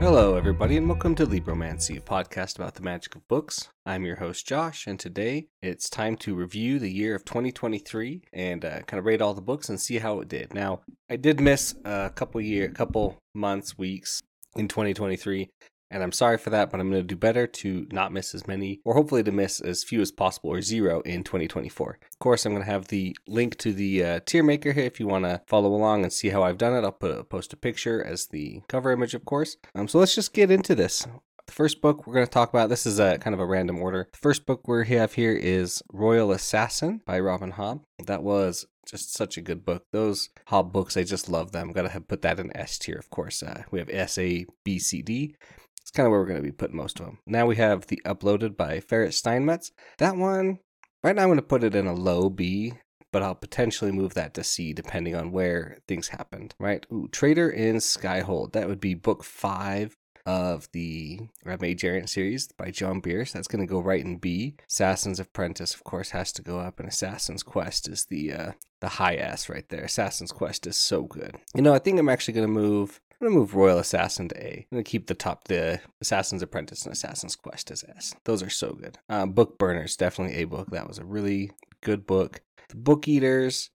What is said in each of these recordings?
Hello, everybody, and welcome to Libromancy, a podcast about the magic of books. I'm your host, Josh, and today it's time to review the year of 2023 and uh, kind of rate all the books and see how it did. Now, I did miss a couple year, couple months, weeks in 2023, and I'm sorry for that, but I'm going to do better to not miss as many, or hopefully to miss as few as possible, or zero in 2024. Of course, I'm going to have the link to the uh, tier maker here if you want to follow along and see how I've done it. I'll put a, post a picture as the cover image, of course. Um, so let's just get into this. The first book we're going to talk about, this is a kind of a random order. The first book we have here is Royal Assassin by Robin Hobb. That was just such a good book. Those Hobb books, I just love them. Got to have put that in S tier, of course. Uh, we have S, A, B, C, D. It's kind of where we're going to be putting most of them. Now we have the Uploaded by Ferrett Steinmetz. That one, right now I'm going to put it in a low B, but I'll potentially move that to C depending on where things happened, right? Ooh, Traitor in Skyhold. That would be book five of the Mage Errant series by John Bierce. That's going to go right in B. Assassin's Apprentice, of course, has to go up, and Assassin's Quest is the uh, the high S right there. Assassin's Quest is so good. You know, I think I'm actually going to move I'm gonna move Royal Assassin to A. I'm gonna keep the top the Assassin's Apprentice and Assassin's Quest as S. Those are so good. Uh, book Burners, definitely A book. That was a really good book. The Book Eaters,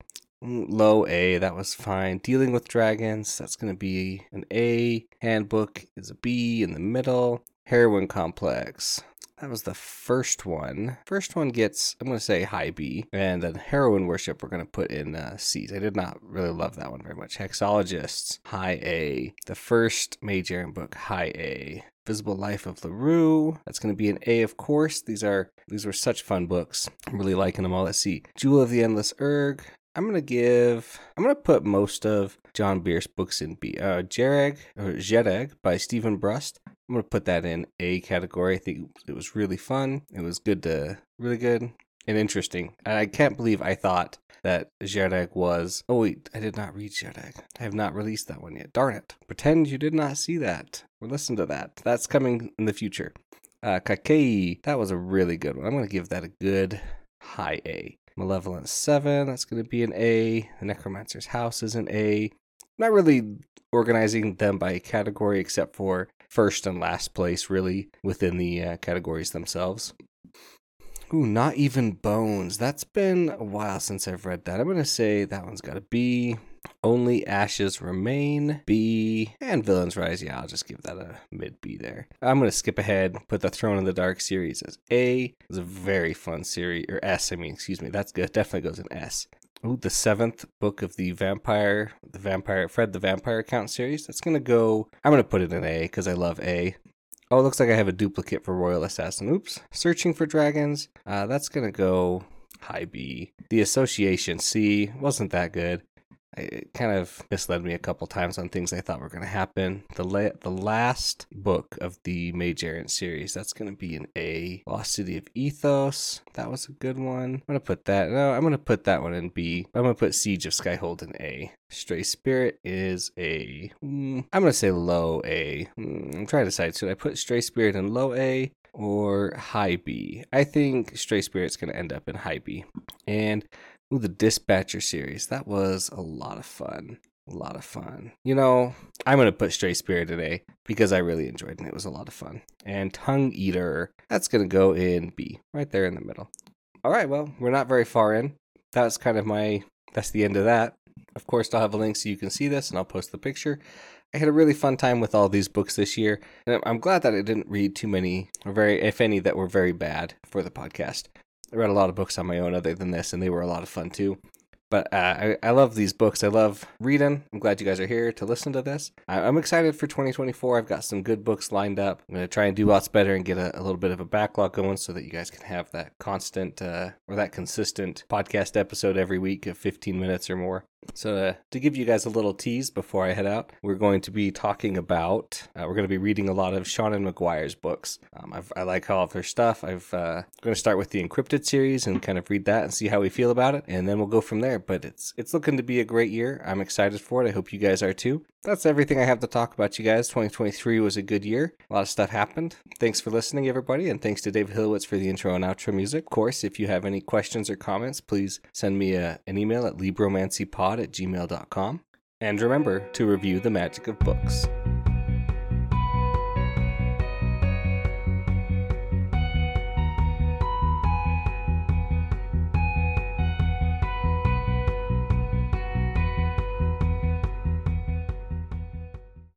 mm, low A. That was fine. Dealing with Dragons, that's gonna be an A. Handbook is a B in the middle. Heroine Complex, that was the first one. First one gets, I'm going to say high B. And then Heroine Worship, we're going to put in uh, C's. I did not really love that one very much. Hexologists, high A. The first Major book, high A. Visible Life of LaRue. That's going to be an A, of course. These are these were such fun books. I'm really liking them all. Let's see. Jewel of the Endless Erg. I'm gonna give. I'm gonna put most of John Bierce books in B. Uh, Jhereg or Jedeg by Steven Brust. I'm gonna put that in A category. I think it was really fun. It was good to really good and interesting. And I can't believe I thought that Jedeg was. Oh wait, I did not read Jedeg. I have not released that one yet. Darn it! Pretend you did not see that or listen to that. That's coming in the future. Uh, Kaikeyi, that was a really good one. I'm gonna give that a good high A. Malevolent 7, that's to be an A. The Necromancer's House is an A. Not really organizing them by category except for first and last place, really, within the uh, categories themselves. Ooh, not even bones. That's been a while since I've read that. I'm to say that one's got a B. Only Ashes Remain, B, and Villains Rise. Yeah, I'll just give that a mid B there. I'm to skip ahead, put the Throne in the Dark series as A. It's a very fun series, or S, I mean, excuse me. That's good. Definitely goes in S. Ooh, the seventh book of the vampire, the vampire, Fred the Vampire Count series. That's gonna go. I'm gonna put it in A because I love A. Oh, it looks like I have a duplicate for Royal Assassin. Oops. Searching for Dragons. Uh, that's gonna go high B. The Association C wasn't that good it kind of misled me a couple times on things I thought were going to happen. The la- the last book of the Mage Errant series, that's going to be an A. Lost City of Ethos, that was a good one. I'm going to put that, no, I'm going to put that one in B. I'm going to put Siege of Skyhold in A. Stray Spirit is a, mm, I'm going to say low A. Mm, I'm trying to decide, should I put Stray Spirit in low A or high B? I think Stray Spirit's going to end up in high B. And Ooh, the Dispatcher series. That was a lot of fun. A lot of fun. You know, I'm going to put Stray Spirit today because I really enjoyed it and it was a lot of fun. And Tongue Eater, that's going to go in B, right there in the middle. All right, well, we're not very far in. That's kind of my, that's the end of that. Of course, I'll have a link so you can see this and I'll post the picture. I had a really fun time with all these books this year. And I'm glad that I didn't read too many, or very, if any, that were very bad for the podcast. I read a lot of books on my own other than this, and they were a lot of fun too. But uh, I, I love these books. I love reading. I'm glad you guys are here to listen to this. I, am excited for 2024. I've got some good books lined up. I'm going to try and do lots better and get a, a, little bit of a backlog going so that you guys can have that constant uh, or that consistent podcast episode every week of 15 minutes or more. So, uh, to give you guys a little tease before I head out, we're going to be talking about, uh, we're going to be reading a lot of Seanan McGuire's books. Um, i like all of her stuff. I've uh, going to start with the InCryptid series and kind of read that and see how we feel about it, and then we'll go from there. But it's it's looking to be a great year. I'm excited for it. I hope you guys are too. That's everything I have to talk about, you guys. 2023 was a good year. A lot of stuff happened. Thanks for listening, everybody, and thanks to David Hilowitz for the intro and outro music. Of course, if you have any questions or comments, please send me a, an email at libromancypod at gmail.com. And remember to review the magic of books.